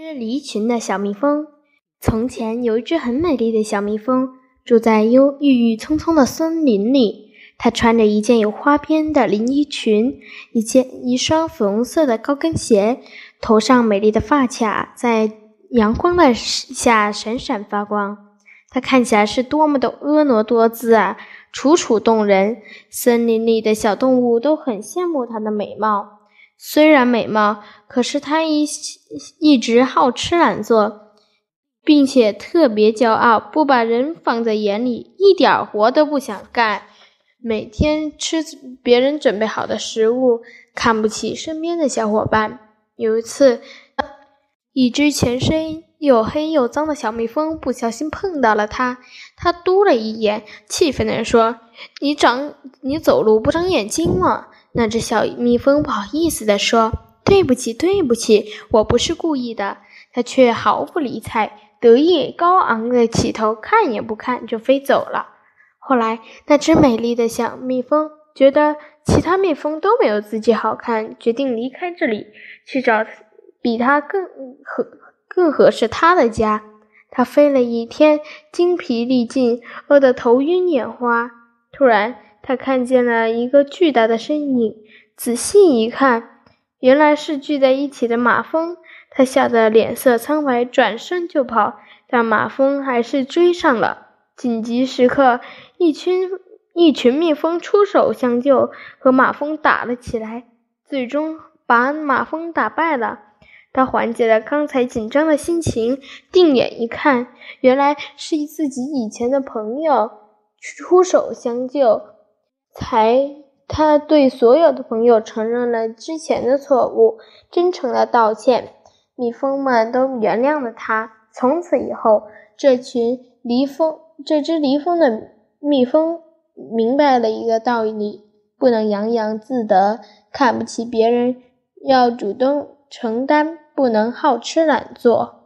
只离群的小蜜蜂。从前有一只很美丽的小蜜蜂，住在忧郁郁葱葱的森林里。它穿着一件有花边的连衣裙，一件一双粉红色的高跟鞋，头上美丽的发卡在阳光的下闪闪发光。它看起来是多么的婀娜多姿啊，楚楚动人。森林里的小动物都很羡慕它的美貌。虽然美貌，可是他一一直好吃懒做，并且特别骄傲，不把人放在眼里，一点活都不想干，每天吃别人准备好的食物，看不起身边的小伙伴。有一次，一只全身又黑又脏的小蜜蜂不小心碰到了它，它嘟了一眼，气愤地说：“你长，你走路不长眼睛吗？”那只小蜜蜂不好意思地说：“对不起，对不起，我不是故意的。”它却毫不理睬，得意高昂的起头，看也不看就飞走了。后来，那只美丽的小蜜蜂觉得其他蜜蜂都没有自己好看，决定离开这里，去找比它更合、更合适它的家。它飞了一天，精疲力尽，饿得头晕眼花。突然，他看见了一个巨大的身影，仔细一看，原来是聚在一起的马蜂。他吓得脸色苍白，转身就跑，但马蜂还是追上了。紧急时刻，一群一群蜜蜂出手相救，和马蜂打了起来，最终把马蜂打败了。他缓解了刚才紧张的心情，定眼一看，原来是自己以前的朋友出手相救。才，他对所有的朋友承认了之前的错误，真诚的道歉。蜜蜂们都原谅了他。从此以后，这群离蜂，这只离蜂的蜜蜂明白了一个道理：不能洋洋自得，看不起别人，要主动承担，不能好吃懒做。